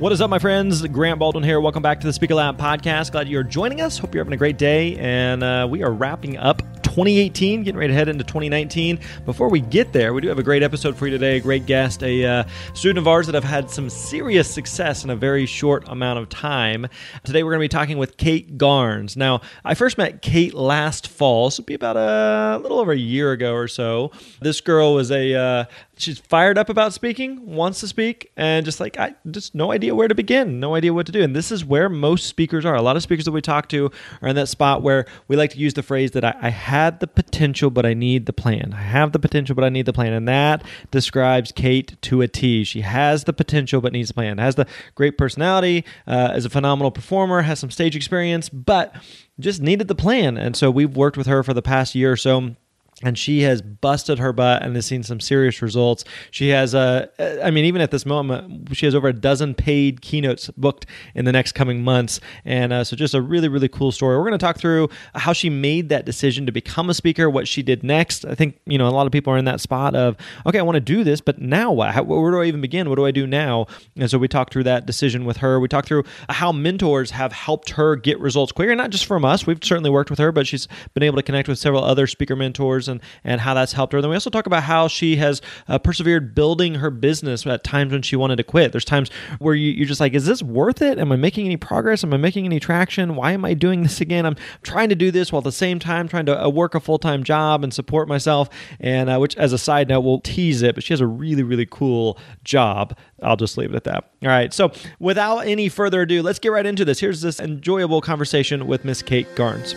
What is up, my friends? Grant Baldwin here. Welcome back to the Speaker Lab podcast. Glad you're joining us. Hope you're having a great day. And uh, we are wrapping up 2018, getting ready to head into 2019. Before we get there, we do have a great episode for you today. A great guest, a uh, student of ours that have had some serious success in a very short amount of time. Today, we're going to be talking with Kate Garnes. Now, I first met Kate last fall, so it'd be about a little over a year ago or so. This girl was a uh, she's fired up about speaking, wants to speak, and just like I just no idea where to begin, no idea what to do. And this is where most speakers are. A lot of speakers that we talk to are in that spot where we like to use the phrase that I, I had the potential, but I need the plan. I have the potential, but I need the plan. And that describes Kate to a T. She has the potential, but needs the plan. Has the great personality, uh, is a phenomenal performer, has some stage experience, but just needed the plan. And so we've worked with her for the past year or so and she has busted her butt and has seen some serious results. She has, uh, I mean, even at this moment, she has over a dozen paid keynotes booked in the next coming months, and uh, so just a really, really cool story. We're going to talk through how she made that decision to become a speaker, what she did next. I think you know a lot of people are in that spot of, okay, I want to do this, but now what? How, where do I even begin? What do I do now? And so we talked through that decision with her. We talked through how mentors have helped her get results quicker, not just from us. We've certainly worked with her, but she's been able to connect with several other speaker mentors and and how that's helped her. Then we also talk about how she has uh, persevered building her business at times when she wanted to quit. There's times where you, you're just like, is this worth it? Am I making any progress? Am I making any traction? Why am I doing this again? I'm trying to do this while at the same time trying to uh, work a full time job and support myself. And uh, which, as a side note, we'll tease it, but she has a really, really cool job. I'll just leave it at that. All right. So without any further ado, let's get right into this. Here's this enjoyable conversation with Miss Kate Garnes.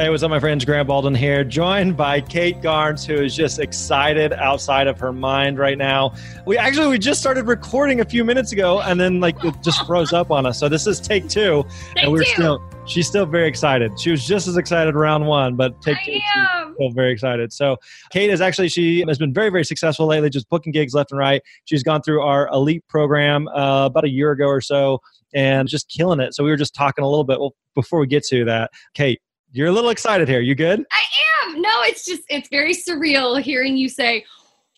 Hey, what's up, my friends? Grant Baldwin here, joined by Kate Garnes, who is just excited outside of her mind right now. We actually we just started recording a few minutes ago, and then like it just froze up on us. So this is take two, take and we're two. still she's still very excited. She was just as excited round one, but take I two, am. she's still very excited. So Kate is actually she has been very very successful lately, just booking gigs left and right. She's gone through our elite program uh, about a year ago or so, and just killing it. So we were just talking a little bit. Well, before we get to that, Kate you're a little excited here. You good? I am. No, it's just it's very surreal hearing you say,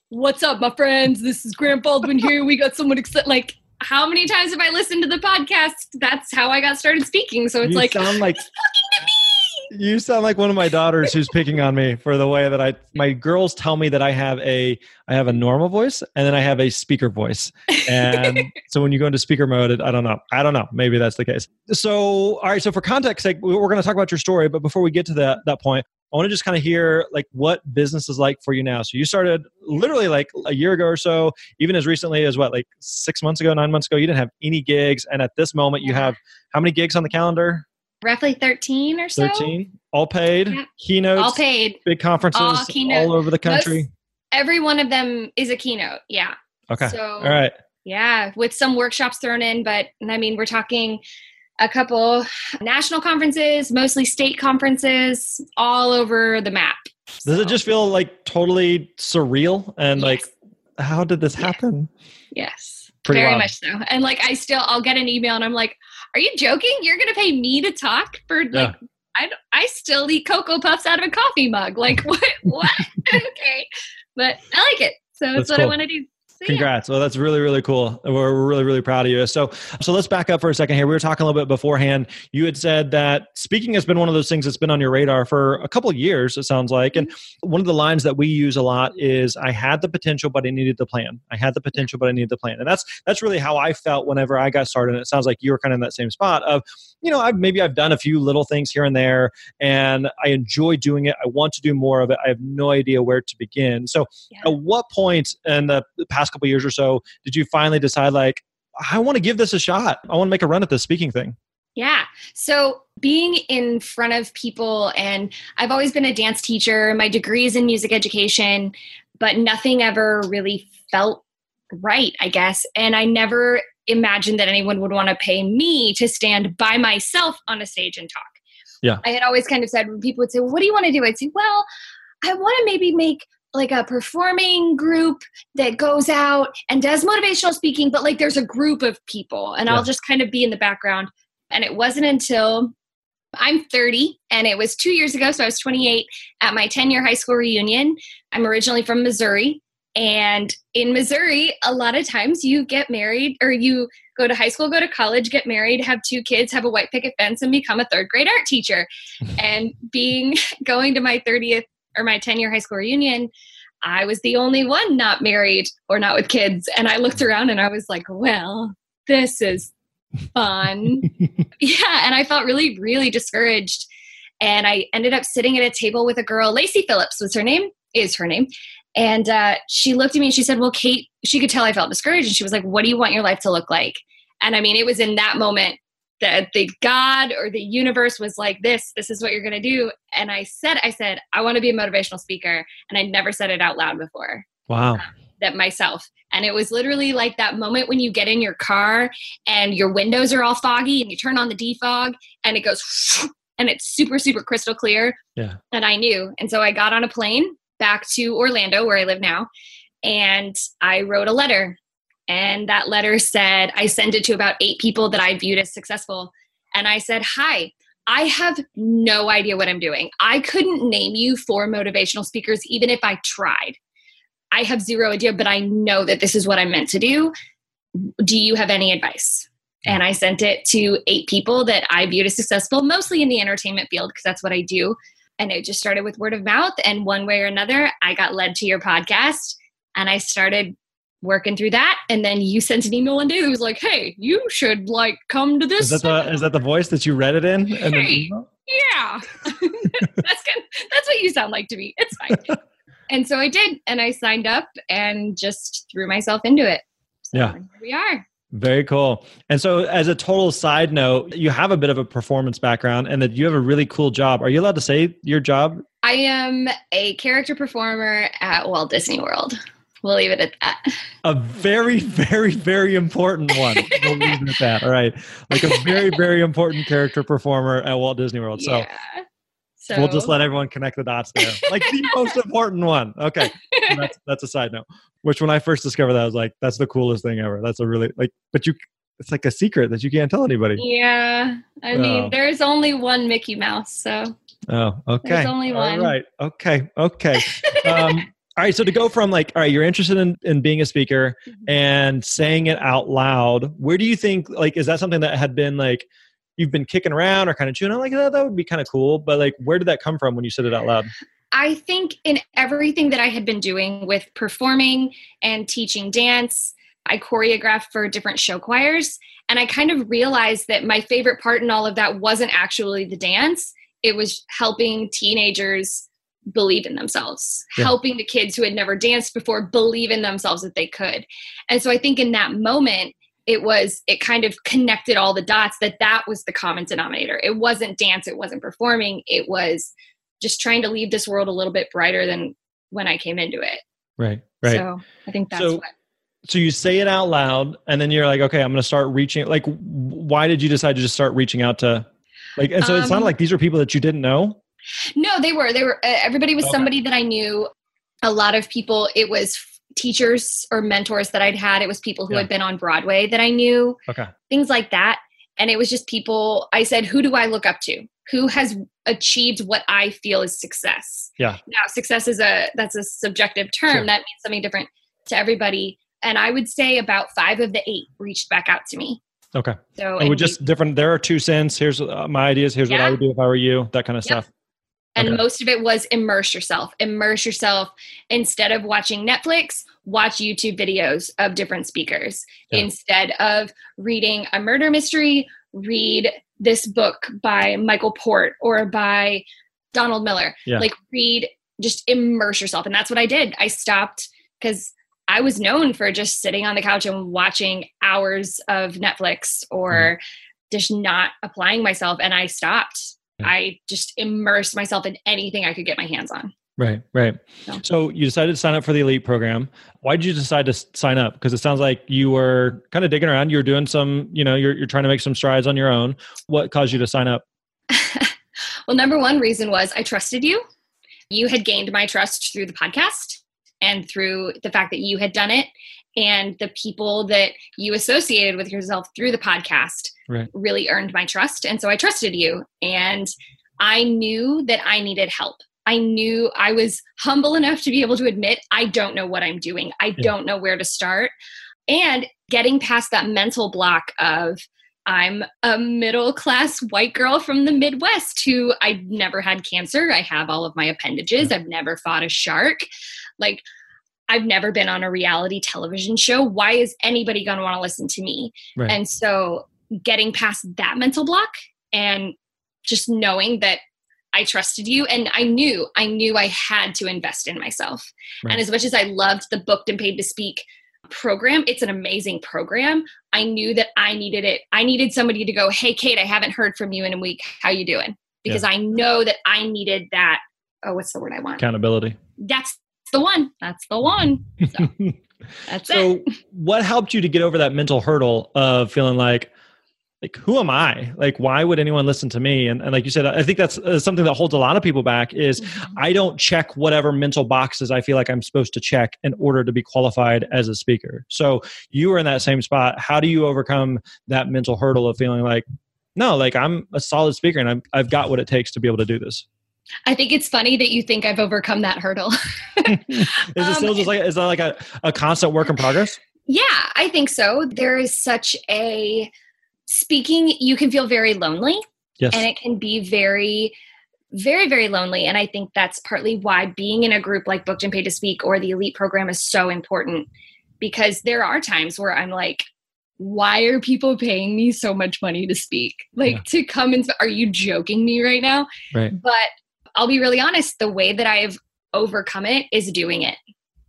"What's up, my friends? This is Grant Baldwin here. We got someone excited." Like, how many times have I listened to the podcast? That's how I got started speaking. So it's you like, sound like "He's talking to me." You sound like one of my daughters who's picking on me for the way that I my girls tell me that I have a I have a normal voice and then I have a speaker voice. And so when you go into speaker mode, it, I don't know. I don't know. Maybe that's the case. So all right, so for context sake, we're going to talk about your story, but before we get to that that point, I want to just kind of hear like what business is like for you now. So you started literally like a year ago or so, even as recently as what, like six months ago, nine months ago, you didn't have any gigs. And at this moment, you have how many gigs on the calendar? Roughly thirteen or so. 13 all paid Yeah. keynotes All paid. big conferences All all, over the country Most- Every one of them is a keynote. Yeah. okay So all right Yeah, with some workshops thrown in, but I mean, we're talking a couple national conferences, mostly state conferences, all over the map. does So, it just feel like totally surreal and Yes. like how did this Yeah. happen Yes, Pretty very wild. much so. And like, I still, I'll get an email and I'm like, "Are you joking? You're going to pay me to talk for like?" I, I still eat cocoa puffs out of a coffee mug. Like what? What? okay, but I like it. So That's that's, what cool. I want to do. Congrats. Well, that's really, really cool. We're really, really proud of you. So, so let's back up for a second here. We were talking a little bit beforehand. You had said that speaking has been one of those things that's been on your radar for a couple of years, it sounds like. And mm-hmm. one of the lines that we use a lot is I had the potential, but I needed the plan. I had the potential, but I needed the plan. And that's that's really how I felt whenever I got started. And it sounds like you were kind of in that same spot of, you know, I've maybe I've done a few little things here and there and I enjoy doing it. I want to do more of it. I have no idea where to begin. So yeah. at what point in the past couple years or so did you finally decide like I want to give this a shot. I want to make a run at this speaking thing. Yeah. So being in front of people, and I've always been a dance teacher, my degree is in music education, but nothing ever really felt right, I guess. And I never imagined that anyone would want to pay me to stand by myself on a stage and talk. Yeah. I had always kind of said when people would say, well, What do you want to do? I'd say, Well, I want to maybe make like a performing group that goes out and does motivational speaking, but like there's a group of people and yeah. I'll just kind of be in the background. And it wasn't until I'm 30 and it was two years ago, so I was 28 at my 10 year high school reunion. I'm originally from Missouri. And in Missouri, a lot of times you get married or you go to high school, go to college, get married, have two kids, have a white picket fence, and become a third grade art teacher. and being going to my 30th or my 10 year high school reunion, I was the only one not married or not with kids. And I looked around and I was like, well, this is fun. yeah. And I felt really, really discouraged. And I ended up sitting at a table with a girl, Lacey Phillips was her name, is her name. And uh, she looked at me and she said, Well, Kate, she could tell I felt discouraged. And she was like, What do you want your life to look like? And I mean, it was in that moment that the God or the universe was like, this, this is what you're going to do. And I said, I said, I want to be a motivational speaker. And I never said it out loud before. Wow. that myself. And it was literally like that moment when you get in your car and your windows are all foggy and you turn on the defog and it goes and it's super, super crystal clear. Yeah. And I knew. And so I got on a plane back to Orlando, where I live now, and I wrote a letter and that letter said, I sent it to about eight people that I viewed as successful. And I said, Hi, I have no idea what I'm doing. I couldn't name you four motivational speakers, even if I tried. I have zero idea, but I know that this is what I'm meant to do. Do you have any advice? And I sent it to eight people that I viewed as successful, mostly in the entertainment field, because that's what I do. And it just started with word of mouth. And one way or another, I got led to your podcast and I started working through that. And then you sent an email one day that was like hey you should like come to this is that the, is that the voice that you read it in hey, yeah. That's kind of, that's what you sound like to me. It's fine. And so i did and i signed up and just threw myself into it. So yeah. we are. Very cool. And so, as a total side note, you have a bit of a performance background and that you have a really cool job. Are you allowed to say your job? I am a character performer at Walt Disney World. We'll leave it at that. A very, very, very important one. We'll leave it at that. All right. Like a very, very important character performer at Walt Disney World. So, yeah. so. we'll just let everyone connect the dots there. Like the most important one. Okay. That's that's a side note. Which when I first discovered that, I was like, that's the coolest thing ever. That's a really like but you it's like a secret that you can't tell anybody. Yeah. I mean, there's only one Mickey Mouse, so Oh, okay. There's only one. All right. Okay. Okay. Um, all right so to go from like all right you're interested in, in being a speaker mm-hmm. and saying it out loud where do you think like is that something that had been like you've been kicking around or kind of chewing on like that, that would be kind of cool but like where did that come from when you said it out loud i think in everything that i had been doing with performing and teaching dance i choreographed for different show choirs and i kind of realized that my favorite part in all of that wasn't actually the dance it was helping teenagers believe in themselves, yeah. helping the kids who had never danced before believe in themselves that they could. And so I think in that moment, it was it kind of connected all the dots that that was the common denominator it wasn't dance it wasn't performing it was just trying to leave this world a little bit brighter than when i came into it right right so i think that's so, what so you say it out loud and then you're like okay i'm going to start reaching like why did you decide to just start reaching out to like and so um, it's not like these are people that you didn't know no, they were. They were. Uh, everybody was okay. somebody that I knew. A lot of people. It was teachers or mentors that I'd had. It was people who yeah. had been on Broadway that I knew. Okay. Things like that. And it was just people. I said, "Who do I look up to? Who has achieved what I feel is success?" Yeah. Now, success is a that's a subjective term. Sure. That means something different to everybody. and I would say about five of the eight reached back out to me. Okay. So And we're just different. There are two cents. Here's uh, my ideas. Here's what I would do if I were you. That kind of Yep. stuff. And Okay. most of it was immerse yourself immerse yourself instead of watching netflix watch youtube videos of different speakers Yeah. instead of reading a murder mystery read this book by michael port or by donald miller Yeah. like read just immerse yourself and that's what i did i stopped because i was known for just sitting on the couch and watching hours of netflix or mm-hmm. just not applying myself and i stopped. I just immersed myself in anything I could get my hands on. Right, right. No. So you decided to sign up for the elite program. Why did you decide to sign up? Because it sounds like you were kind of digging around. You were doing some, you know, you're, you're trying to make some strides on your own. What caused you to sign up? well, number one reason was I trusted you. You had gained my trust through the podcast and through the fact that you had done it and the people that you associated with yourself through the podcast Right. really earned my trust. And so I trusted you and I knew that I needed help. I knew I was humble enough to be able to admit I don't know what I'm doing. I Yeah. don't know where to start. And getting past that mental block of I'm a middle class white girl from the Midwest who I've never had cancer. I have all of my appendages. I've never fought a shark. Like, I've never been on a reality television show. Why is anybody going to want to listen to me? Right. And so, getting past that mental block and just knowing that I trusted you and I knew, I knew I had to invest in myself. Right. And as much as I loved the booked and paid to speak program, it's an amazing program. I knew that I needed it. I needed somebody to go, "Hey Kate, I haven't heard from you in a week. How you doing?" Because I know that I needed that oh, what's the word I want? Accountability. That's the one. That's the one. So that's So it. what helped you to get over that mental hurdle of feeling like, like who am I? Like why would anyone listen to me? And, and like you said, I think that's uh, something that holds a lot of people back is I don't check whatever mental boxes I feel like I'm supposed to check in order to be qualified as a speaker. So you were in that same spot. How do you overcome that mental hurdle of feeling like, no, like I'm a solid speaker and I'm, I've got what it takes to be able to do this? I think it's funny that you think I've overcome that hurdle. Is it Um, still just like, is that like a, a constant work in progress? Yeah, I think so. There is such a speaking, you can feel very lonely Yes. and it can be very, very, very lonely. And I think that's partly why being in a group like Booked and Paid to Speak or the Elite program is so important because there are times where I'm like, why are people paying me so much money to speak? Like Yeah. to come and are you joking me right now? Right. But I'll be really honest, the way that I've overcome it is doing it.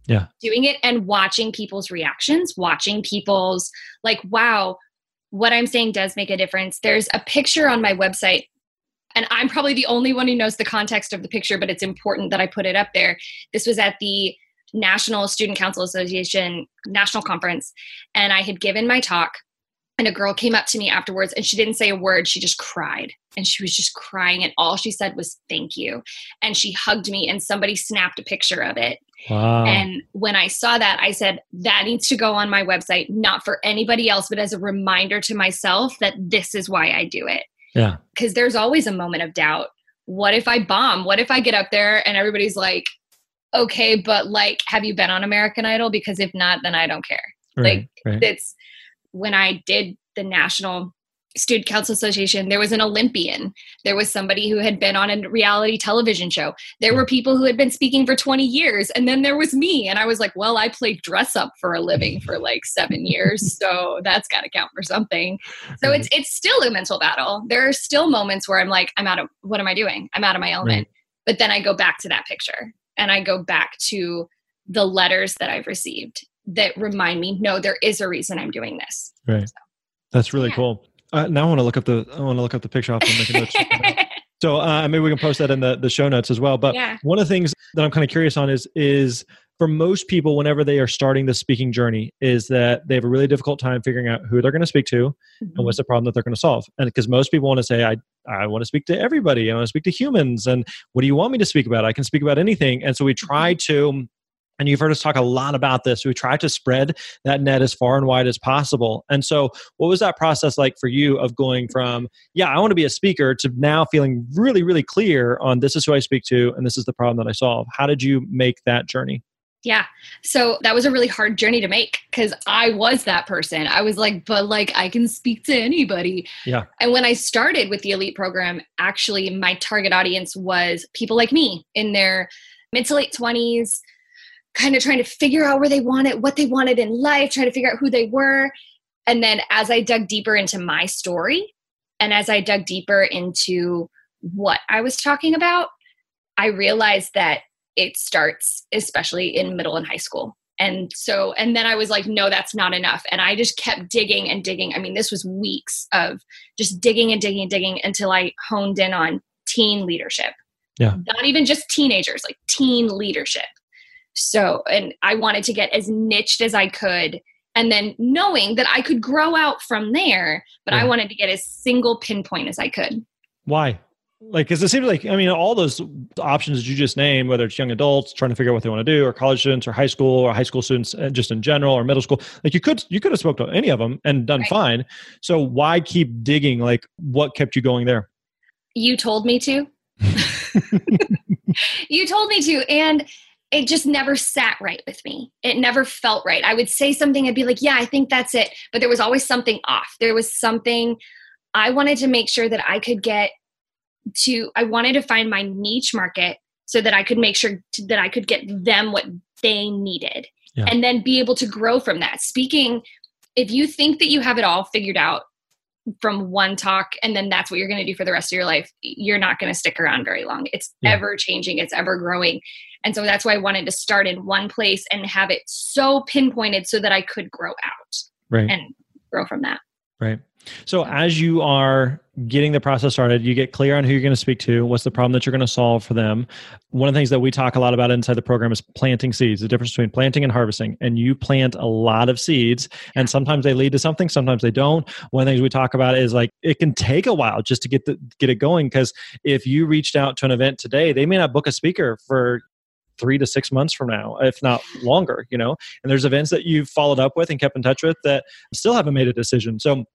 Yeah. Doing it and watching people's reactions, watching people's like, wow, what I'm saying does make a difference. There's a picture on my website, and I'm probably the only one who knows the context of the picture, but it's important that I put it up there. This was at the National Student Council Association National Conference, and I had given my talk. And a girl came up to me afterwards and she didn't say a word. She just cried. And she was just crying. And all she said was, Thank you. And she hugged me, and somebody snapped a picture of it. Wow. And when I saw that, I said, that needs to go on my website, not for anybody else, but as a reminder to myself that this is why I do it. yeah. Because there's always a moment of doubt. What if I bomb? What if I get up there and everybody's like, okay, but like, have you been on American Idol? Because if not, then I don't care. Right. right. It's when I did the National Student Council Association, there was an Olympian. There was somebody who had been on a reality television show. There were people who had been speaking for 20 years. And then there was me. And I was like, well, I played dress up for a living for like seven years. So that's got to count for something. So it's, it's still a mental battle. There are still moments where I'm like, I'm out of, what am I doing? I'm out of my element. But then I go back to that picture and I go back to the letters that I've received that remind me, no, there is a reason I'm doing this. Right. That's really Yeah. cool. Uh, now I want to look up the I want to look up the picture off and make a note. so uh, maybe we can post that in the, the show notes as well. But yeah. one of the things that I'm kind of curious on is is for most people whenever they are starting the speaking journey is that they have a really difficult time figuring out who they're going to speak to and what's the problem that they're going to solve. And because most people want to say I I want to speak to everybody, I want to speak to humans and what do you want me to speak about? I can speak about anything. And so we try to and you've heard us talk a lot about this. We try to spread that net as far and wide as possible. And so, what was that process like for you of going from, yeah, I want to be a speaker to now feeling really, really clear on this is who I speak to and this is the problem that I solve? How did you make that journey? Yeah. So that was a really hard journey to make because I was that person. I was like, but like I can speak to anybody. Yeah. And when I started with the elite program, actually my target audience was people like me in their mid to late 20s, kind of trying to figure out where they wanted, what they wanted in life, trying to figure out who they were. And then as I dug deeper into my story and as I dug deeper into what I was talking about, I realized that it starts especially in middle and high school. And so and then i was like no that's not enough. And i just kept digging and digging. I mean this was weeks of just digging and digging and digging until i honed in on teen leadership. Yeah. Not even just teenagers like teen leadership so and i wanted to get as niched as i could and then knowing that i could grow out from there but yeah. i wanted to get as single pinpoint as i could. Why? Like because it seems like i mean all those options that you just named whether it's young adults trying to figure out what they want to do or college students or high school or high school students uh, just in general or middle school like you could you could have spoke to any of them and done right. fine. So why keep digging? Like what kept you going there? You told me to. You told me to and it just never sat right with me. It never felt right. I would say something, I'd be like, yeah, I think that's it. But there was always something off. There was something I wanted to make sure that I could get to I wanted to find my niche market so that I could make sure to, that I could get them what they needed yeah. and then be able to grow from that. Speaking if you think that you have it all figured out from one talk and then that's what you're going to do for the rest of your life, you're not going to stick around very long. It's yeah. ever changing, it's ever growing. And so that's why I wanted to start in one place and have it so pinpointed so that I could grow out right. and grow from that. Right. So as you are getting the process started, you get clear on who you're going to speak to, what's the problem that you're going to solve for them. One of the things that we talk a lot about inside the program is planting seeds, the difference between planting and harvesting. And you plant a lot of seeds, and sometimes they lead to something, sometimes they don't. One of the things we talk about is like it can take a while just to get the get it going because if you reached out to an event today, they may not book a speaker for three to six months from now, if not longer, you know. And there's events that you've followed up with and kept in touch with that still haven't made a decision. So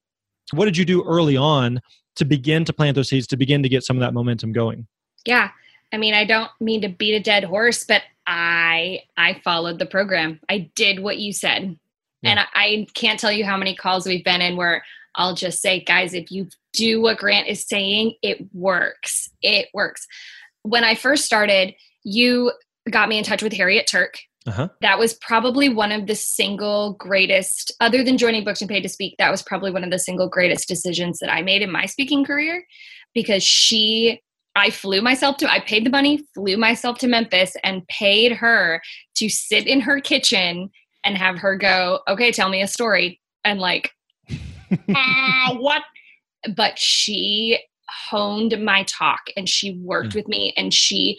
what did you do early on to begin to plant those seeds to begin to get some of that momentum going yeah i mean i don't mean to beat a dead horse but i i followed the program i did what you said yeah. and I, I can't tell you how many calls we've been in where i'll just say guys if you do what grant is saying it works it works when i first started you got me in touch with harriet turk uh-huh. That was probably one of the single greatest, other than joining Booked and Paid to Speak, that was probably one of the single greatest decisions that I made in my speaking career because she, I flew myself to, I paid the money, flew myself to Memphis and paid her to sit in her kitchen and have her go, okay, tell me a story. And like, uh, what? But she honed my talk and she worked mm. with me and she,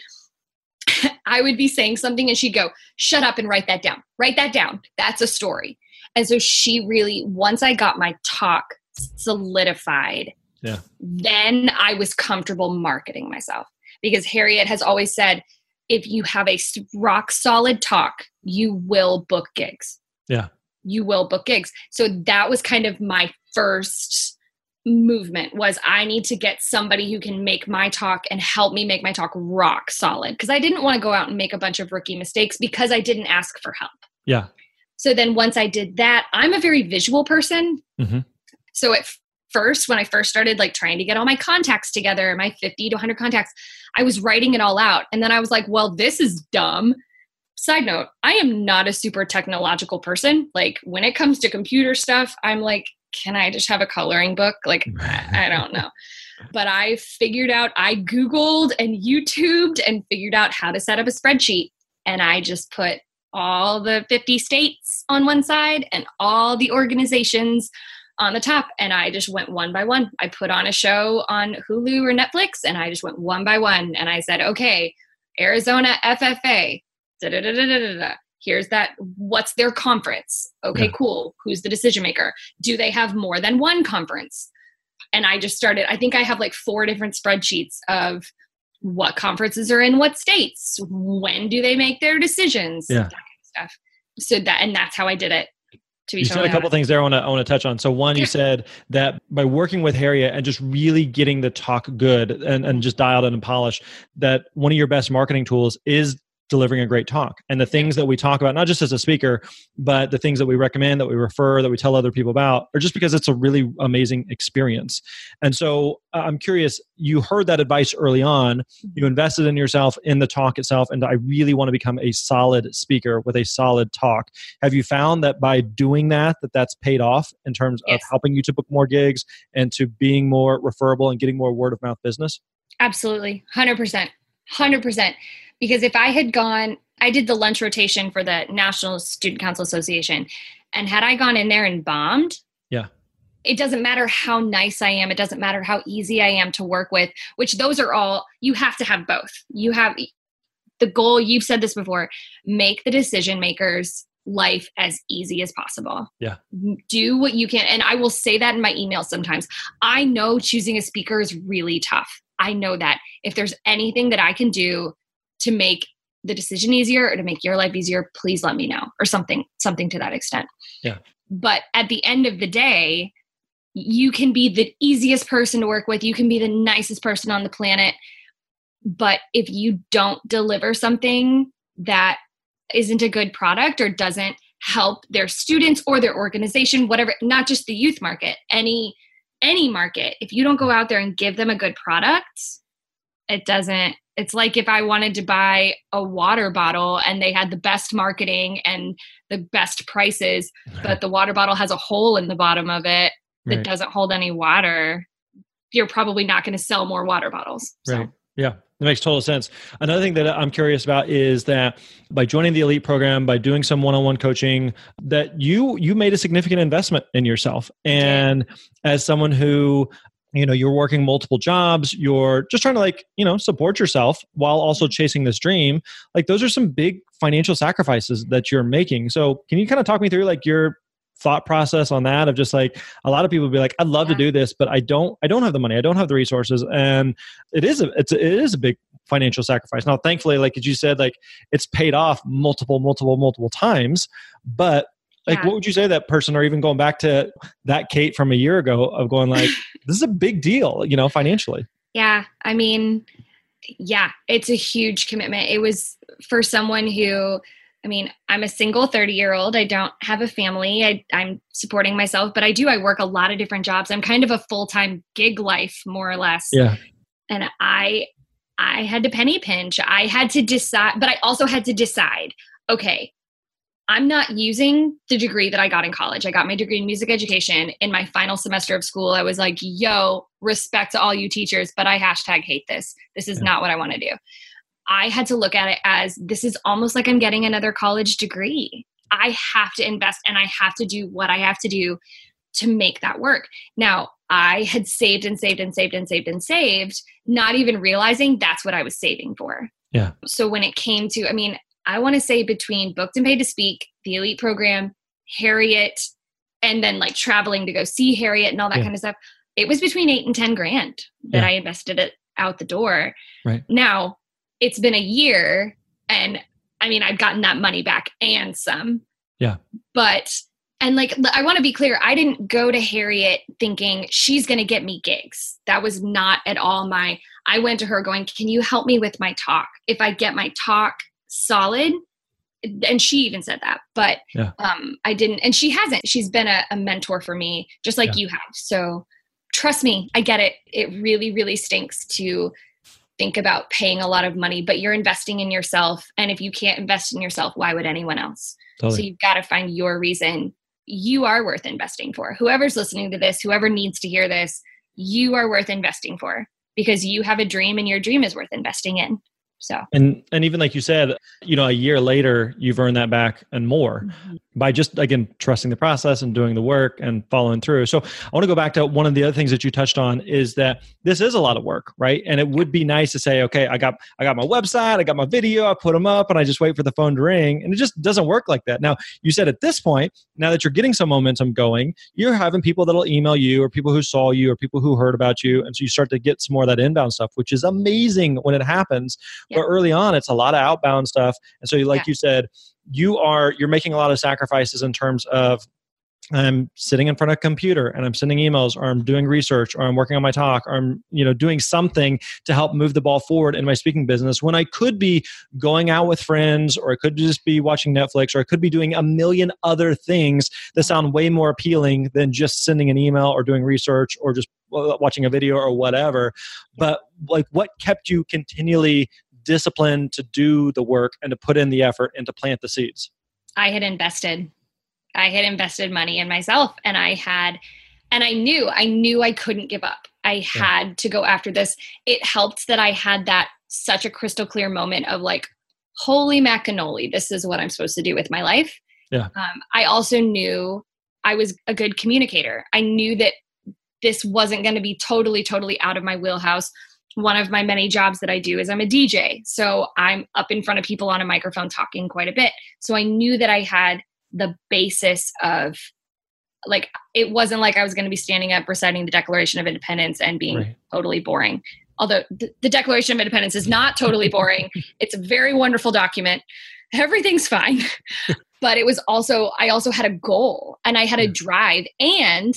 I would be saying something and she'd go, shut up and write that down. Write that down. That's a story. And so she really, once I got my talk solidified, yeah. then I was comfortable marketing myself because Harriet has always said, if you have a rock solid talk, you will book gigs. Yeah. You will book gigs. So that was kind of my first movement was I need to get somebody who can make my talk and help me make my talk rock solid because I didn't want to go out and make a bunch of rookie mistakes because I didn't ask for help. Yeah. So then once I did that, I'm a very visual person. Mm-hmm. So at first, when I first started like trying to get all my contacts together, my 50 to 100 contacts, I was writing it all out. And then I was like, well, this is dumb. Side note, I am not a super technological person. Like when it comes to computer stuff, I'm like, can I just have a coloring book? Like, I, I don't know. But I figured out, I Googled and YouTubed and figured out how to set up a spreadsheet. And I just put all the 50 states on one side and all the organizations on the top. And I just went one by one. I put on a show on Hulu or Netflix and I just went one by one. And I said, okay, Arizona FFA, da da da da da da here's that what's their conference? Okay yeah. cool. Who's the decision maker? Do they have more than one conference? And i just started i think i have like four different spreadsheets of what conferences are in what states. When do they make their decisions? Yeah. that kind of stuff. So that and that's how i did it to be you said a couple things there I want to I want to touch on. So one, you said that by working with Harriet and just really getting the talk good and, and just dialed in and polished, that one of your best marketing tools is delivering a great talk and the things that we talk about not just as a speaker but the things that we recommend that we refer that we tell other people about are just because it's a really amazing experience and so uh, i'm curious you heard that advice early on you invested in yourself in the talk itself and i really want to become a solid speaker with a solid talk have you found that by doing that that that's paid off in terms Yes. of helping you to book more gigs and to being more referable and getting more word of mouth business Absolutely. 100%. 100%. Because if I had gone, I did the lunch rotation for the National Student Council Association. And had I gone in there and bombed, Yeah. it doesn't matter how nice I am. It doesn't matter how easy I am to work with, which those are all, you have to have both. You have the goal, you've said this before, make the decision makers life as easy as possible. Yeah. Do what you can. And I will say that in my emails sometimes. I know choosing a speaker is really tough. I know that. If there's anything that I can do to make the decision easier or to make your life easier, please let me know or something something to that extent. Yeah. But at the end of the day, you can be the easiest person to work with, you can be the nicest person on the planet, but if you don't deliver something that isn't a good product or doesn't help their students or their organization whatever not just the youth market any any market if you don't go out there and give them a good product it doesn't it's like if i wanted to buy a water bottle and they had the best marketing and the best prices but the water bottle has a hole in the bottom of it that Right. doesn't hold any water you're probably not going to sell more water bottles so. Right. Yeah, that makes total sense. Another thing that I'm curious about is that by joining the elite program, by doing some one-on-one coaching, that you you made a significant investment in yourself. And as someone who you know you're working multiple jobs you're just trying to like you know support yourself while also chasing this dream like those are some big financial sacrifices that you're making. So can you kind of talk me through like your thought process on that of just like a lot of people be like i'd love to do this but i don't i don't have the money i don't have the resources and it is a it's a, it is a big financial sacrifice. Now thankfully like as you said like it's paid off multiple multiple multiple times but like Yeah. what would you say that person or even going back to that kate from a year ago of going like this is a big deal you know financially Yeah, I mean, yeah, it's a huge commitment. It was for someone who, I mean, I'm a single 30 year old. I don't have a family. I, I'm supporting myself, but I do. I work a lot of different jobs. I'm kind of a full time gig life, more or less. yeah And I, I had to penny pinch. I had to decide, but I also had to decide. Okay, I'm not using the degree that I got in college. I got my degree in music education. In my final semester of school, I was like, yo, respect to all you teachers, but I hashtag hate this. This is Yeah. not what I want to do. I had to look at it as this is almost like I'm getting another college degree. I have to invest and I have to do what I have to do to make that work. Now, I had saved and saved and saved and saved and saved, not even realizing that's what I was saving for. Yeah. So when it came to, I mean, I want to say between booked and paid to speak, the elite program, Harriet, and then like traveling to go see Harriet and all that Yeah. kind of stuff, it was between eight and 10 grand that Yeah. I invested it out the door. Right. Now it's been a year and I mean, I've gotten that money back and some. Yeah. But, and like, I want to be clear, I didn't go to Harriet thinking she's going to get me gigs. That was not at all my, I went to her going, Can you help me with my talk? If I get my talk solid, and she even said that, but Yeah. um, I didn't, and she hasn't. She's been a, a mentor for me, just like Yeah. you have. So trust me, I get it. It really, really stinks to think about paying a lot of money, but you're investing in yourself. And if you can't invest in yourself, why would anyone else? So you've got to find your reason you are worth investing for. Whoever's listening to this, whoever needs to hear this, you are worth investing for because you have a dream and your dream is worth investing in. So. And and even like you said you know a year later you've earned that back and more mm-hmm. By just again trusting the process and doing the work and following through. So i want to go back to one of the other things that you touched on is that this is a lot of work right? And it would be nice to say okay i got i got my website i got my video i put them up and i just wait for the phone to ring and it just doesn't work like that. Now you said at this point now that you're getting some momentum going you're having people that'll email you or people who saw you or people who heard about you and so you start to get some more of that inbound stuff which is amazing when it happens. But early on it's a lot of outbound stuff. And so like Yeah. you said you are you're making a lot of sacrifices in terms of I'm sitting in front of a computer and I'm sending emails or I'm doing research or I'm working on my talk or I'm, you know, doing something to help move the ball forward in my speaking business when I could be going out with friends or I could just be watching Netflix or I could be doing a million other things that sound way more appealing than just sending an email or doing research or just uh, watching a video or whatever. But like what kept you continually disciplined to do the work and to put in the effort and to plant the seeds? I had invested I had invested money in myself and I had and I knew I knew I couldn't give up. I had to go after this. It helped that I had that such a crystal clear moment of like holy macanoli this is what I'm supposed to do with my life. Yeah. Um, I also knew I was a good communicator. I knew that this wasn't going to be totally totally out of my wheelhouse. One of my many jobs that I do is I'm a DJ. So I'm up in front of people on a microphone talking quite a bit. So I knew that I had the basis of like it wasn't like I was going to be standing up reciting the Declaration of Independence and being right. totally boring. Although the, the Declaration of Independence is not totally boring, it's a very wonderful document. Everything's fine. but it was also I also had a goal and I had a drive and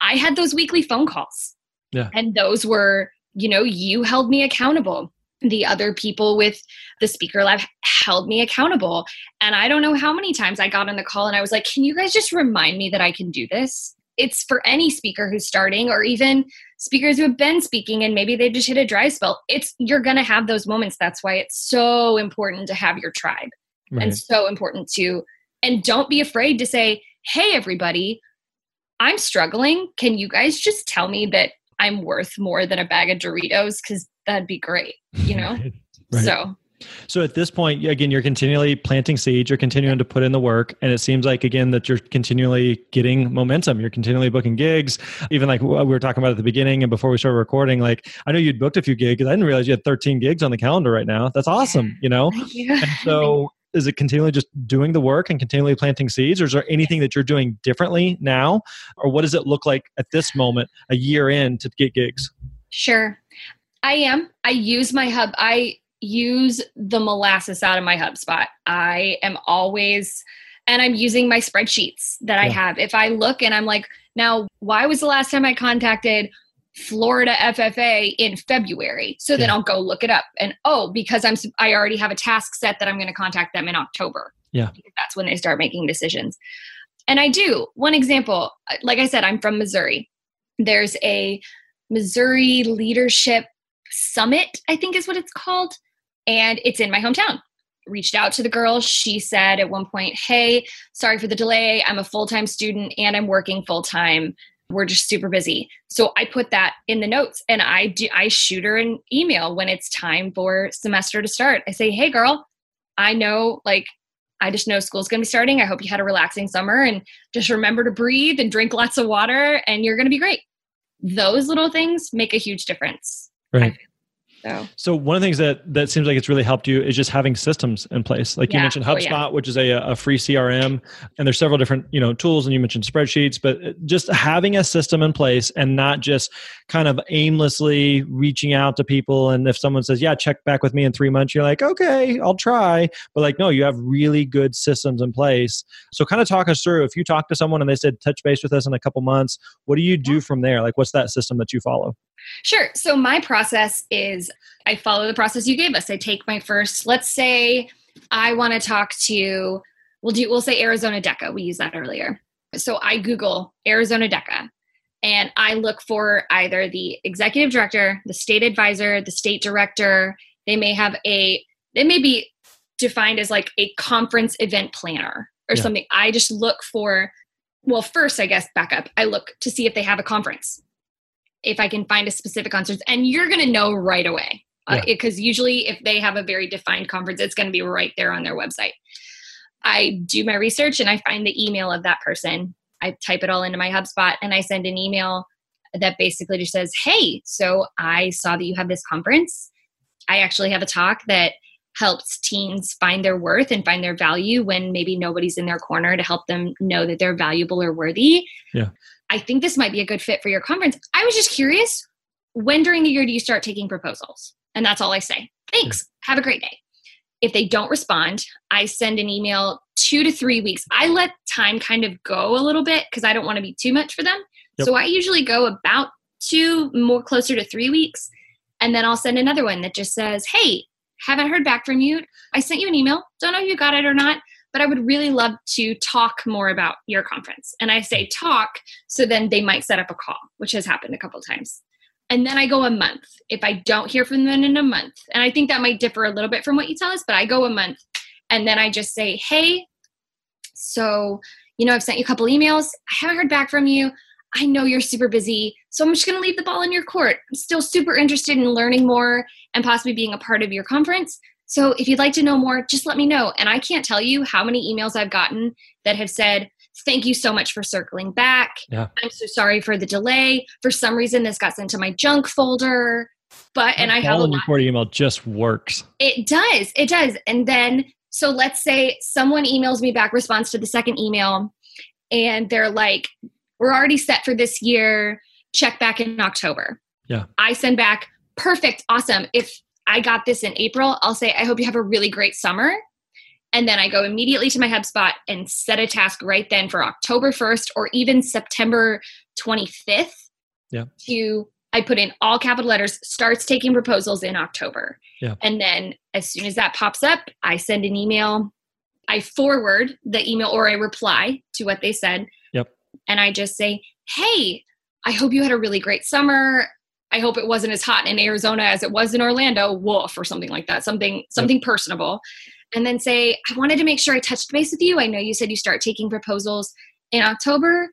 I had those weekly phone calls. Yeah. And those were, you know, you held me accountable the other people with the speaker lab held me accountable. And I don't know how many times I got on the call and I was like, can you guys just remind me that I can do this? It's for any speaker who's starting or even speakers who have been speaking and maybe they've just hit a dry spell. It's you're going to have those moments. That's why it's so important to have your tribe right. and so important to and don't be afraid to say, "Hey everybody, I'm struggling. Can you guys just tell me that I'm worth more than a bag of Doritos cuz that'd be great, you know? right. Right. So so at this point, again, you're continually planting seeds, you're continuing to put in the work. And it seems like, again, that you're continually getting momentum. You're continually booking gigs. Even like we were talking about at the beginning and before we started recording, like I know you'd booked a few gigs. I didn't realize you had 13 gigs on the calendar right now. That's awesome, you know? You. so is it continually just doing the work and continually planting seeds or is there anything that you're doing differently now or what does it look like at this moment a year in to get gigs sure I am. I use my hub. I use the molasses out of my HubSpot. I am always, and I'm using my spreadsheets that I have. If I look and I'm like, now, why was the last time I contacted Florida FFA in February? So then. I'll go look it up. And oh, because I'm, I already have a task set that I'm going to contact them in October. Yeah. that's when they start making decisions. And I do. One example, like I said, I'm from Missouri. There's a Missouri Leadership Summit, I think is what it's called. And it's in my hometown. Reached out to the girl. She said at one point, Hey, sorry for the delay. I'm a full time student and I'm working full time. We're just super busy. So I put that in the notes and I do I shoot her an email when it's time for semester to start. I say, Hey girl, I know like I just know school's going to be starting. I hope you had a relaxing summer and just remember to breathe and drink lots of water and you're going to be great. Those little things make a huge difference. Right. So. so one of the things that that seems like it's really helped you is just having systems in place. Like yeah. you mentioned HubSpot, oh, yeah. which is a, a free CRM, and there's several different you know tools, and you mentioned spreadsheets. But uh, just having a system in place and not just kind of aimlessly reaching out to people. And if someone says, "Yeah, check back with me in three months," you're like, "Okay, I'll try." But like, no, you have really good systems in place. So kind of talk us through. If you talk to someone and they said, "Touch base with us in a couple months," what do you do from there? Like, what's that system that you follow? Sure. So my process is I follow the process you gave us. I take my first, let's say I want to talk to we'll do we'll say Arizona DECA. We used that earlier. So I Google Arizona DECA and I look for either the executive director, the state advisor, the state director. They may have a they may be defined as like a conference event planner or yeah. something. I just look for well, first I guess back up. I look to see if they have a conference if I can find a specific conference, and you're going to know right away because uh, usually if they have a very defined conference, it's going to be right there on their website. I do my research and I find the email of that person. I type it all into my HubSpot and I send an email that basically just says, Hey, so I saw that you have this conference. I actually have a talk that helps teens find their worth and find their value when maybe nobody's in their corner to help them know that they're valuable or worthy. Yeah. I think this might be a good fit for your conference. I was just curious when during the year do you start taking proposals? And that's all I say. Thanks. Have a great day. If they don't respond, I send an email two to three weeks. I let time kind of go a little bit because I don't want to be too much for them. Yep. So I usually go about two, more closer to three weeks. And then I'll send another one that just says, Hey, haven't heard back from you. I sent you an email. Don't know if you got it or not, but I would really love to talk more about your conference. And I say talk, so then they might set up a call, which has happened a couple times. And then I go a month. If I don't hear from them in a month, and I think that might differ a little bit from what you tell us, but I go a month and then I just say, Hey, so, you know, I've sent you a couple emails. I haven't heard back from you. I know you're super busy, so I'm just going to leave the ball in your court. I'm still super interested in learning more and possibly being a part of your conference. So if you'd like to know more, just let me know. And I can't tell you how many emails I've gotten that have said, Thank you so much for circling back. Yeah. I'm so sorry for the delay. For some reason, this got sent to my junk folder. But, and I have a Call and lot report email just works. it does. It does. And then, so let's say someone emails me back, responds to the second email, and they're like, we're already set for this year. Check back in October. Yeah. I send back, perfect, awesome. If I got this in April, I'll say, I hope you have a really great summer. And then I go immediately to my HubSpot and set a task right then for October 1st or even September 25th. Yeah. To I put in all capital letters, starts taking proposals in October. Yeah. And then as soon as that pops up, I send an email. I forward the email or I reply to what they said. Yep. And I just say, hey, I hope you had a really great summer. I hope it wasn't as hot in Arizona as it was in Orlando, woof, or something like that, something something personable. And then say, I wanted to make sure I touched base with you. I know you said you start taking proposals in October.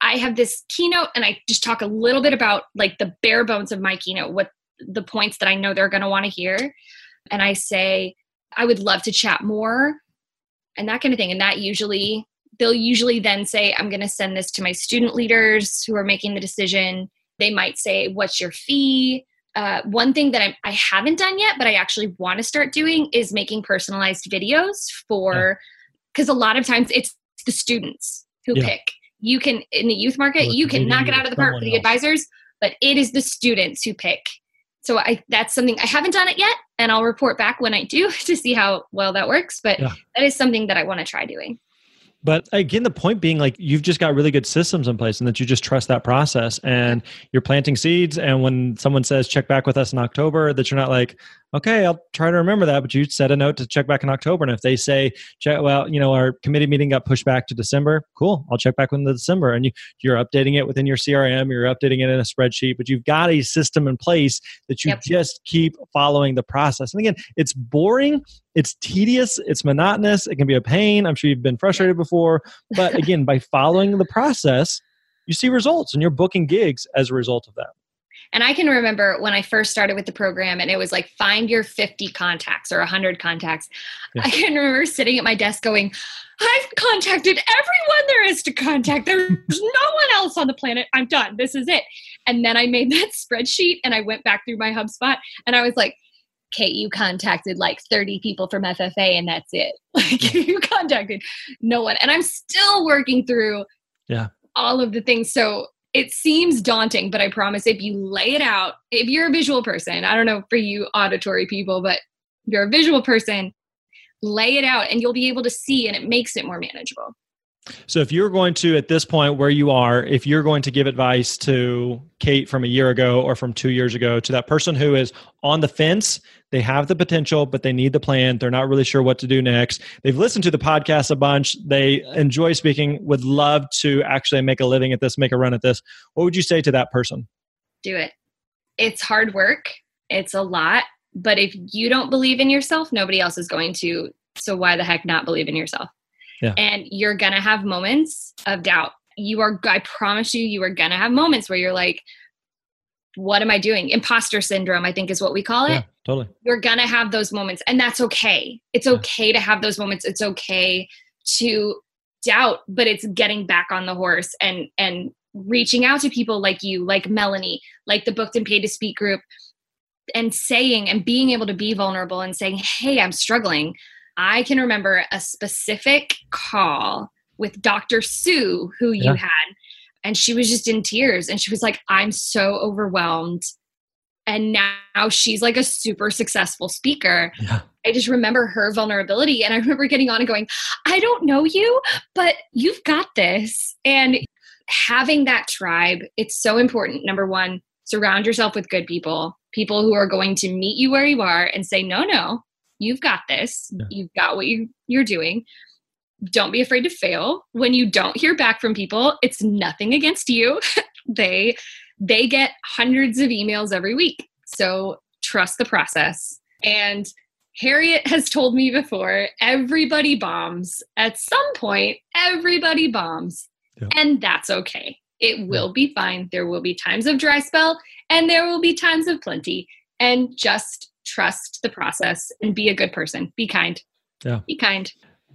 I have this keynote and I just talk a little bit about like the bare bones of my keynote, what the points that I know they're going to want to hear. And I say, I would love to chat more and that kind of thing. And that usually, they'll usually then say, I'm going to send this to my student leaders who are making the decision. They might say, What's your fee? Uh, one thing that I, I haven't done yet, but I actually want to start doing is making personalized videos for, because a lot of times it's the students who Yeah. pick. You can, in the youth market, Or you can knock it out of the park for the else. advisors, but it is the students who pick. So I that's something I haven't done it yet, and I'll report back when I do to see how well that works. But Yeah. that is something that I want to try doing. But again, the point being like you've just got really good systems in place and that you just trust that process and you're planting seeds. And when someone says check back with us in October, that you're not like, okay, I'll try to remember that. But you set a note to check back in October. And if they say, check, well, you know, our committee meeting got pushed back to December, cool, I'll check back in the December. And you, you're updating it within your CRM, you're updating it in a spreadsheet, but you've got a system in place that you Yep. just keep following the process. And again, it's boring it's tedious it's monotonous it can be a pain i'm sure you've been frustrated before but again by following the process you see results and you're booking gigs as a result of that And I can remember when I first started with the program, and it was like find your 50 contacts or 100 contacts. Yeah. I can remember sitting at my desk going, I've contacted everyone there is to contact. There's no one else on the planet. I'm done. This is it. And then I made that spreadsheet and I went back through my HubSpot and I was like, Kate, you contacted like 30 people from FFA and that's it. Like you contacted no one. And I'm still working through Yeah. all of the things. So it seems daunting, but I promise if you lay it out, if you're a visual person, I don't know for you auditory people, but if you're a visual person, lay it out and you'll be able to see and it makes it more manageable. So if you're going to at this point where you are if you're going to give advice to kate from a year ago or from two years ago to that person who is on the fence they have the potential but they need the plan. They're not really sure what to do next. They've listened to the podcast a bunch. They enjoy speaking would love to actually make a living at this make a run at this. What would you say to that person? Do it. It's hard work, it's a lot, but if you don't believe in yourself, nobody else is going to. So why the heck not believe in yourself? Yeah. And you're going to have moments of doubt. You are, I promise you, you are going to have moments where you're like, what am I doing? Imposter syndrome, I think is what we call it. yeah totally you're gonna have those moments and that's okay it's Yeah. okay to have those moments it's okay to doubt but it's getting back on the horse and and reaching out to people like you like melanie like the booked and paid to speak group and saying and being able to be vulnerable and saying hey i'm struggling i can remember a specific call with dr sue who you had and she was just in tears and she was like i'm so overwhelmed and now she's like a super successful speaker yeah I just remember her vulnerability. And I remember getting on and going, I don't know you, but you've got this. And having that tribe, it's so important. Number one, surround yourself with good people, people who are going to meet you where you are and say, no, no, you've got this. Yeah. You've got what you, you're doing. Don't be afraid to fail. When you don't hear back from people, it's nothing against you. they they get hundreds of emails every week. So trust the process. And Harriet has told me before everybody bombs. At some point, everybody bombs. Yeah. And that's okay. It will be fine. There will be times of dry spell and there will be times of plenty. And just trust the process and be a good person. Be kind. Yeah. Be kind.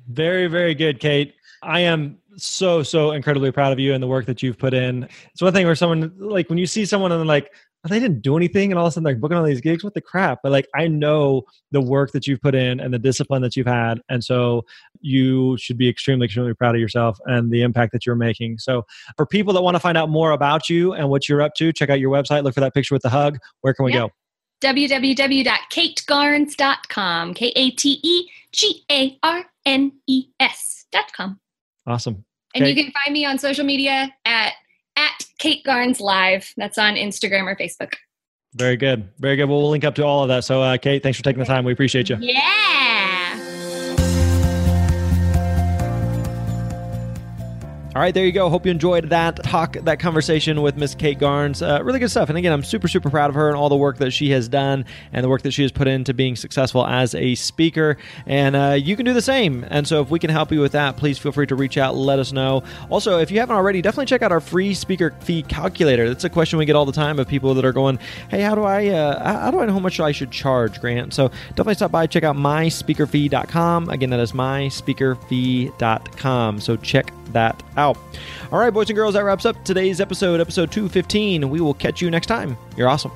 Very, very good, Kate. I am so, so incredibly proud of you and the work that you've put in. It's one thing where someone, like, when you see someone and like, oh, they didn't do anything and all of a sudden they're booking all these gigs what the crap but like i know the work that you've put in and the discipline that you've had and so you should be extremely extremely proud of yourself and the impact that you're making so for people that want to find out more about you and what you're up to check out your website look for that picture with the hug where can we yep. go www.kategarnes.com k-a-t-e-g-a-r-n-e-s.com awesome and you can find me on social media at at Kate Garnes Live. That's on Instagram or Facebook. Very good. Very good. Well, we'll link up to all of that. So, uh, Kate, thanks for taking the time. We appreciate you. Yeah. All right, there you go. Hope you enjoyed that talk, that conversation with Miss Kate Garnes. Uh, really good stuff. And again, I'm super, super proud of her and all the work that she has done and the work that she has put into being successful as a speaker. And uh, you can do the same. And so, if we can help you with that, please feel free to reach out. Let us know. Also, if you haven't already, definitely check out our free speaker fee calculator. That's a question we get all the time of people that are going, "Hey, how do I, uh, how do I know how much I should charge, Grant?" So definitely stop by, check out myspeakerfee.com. Again, that is myspeakerfee.com. So check that out. All right, boys and girls, that wraps up today's episode, episode 215. We will catch you next time. You're awesome.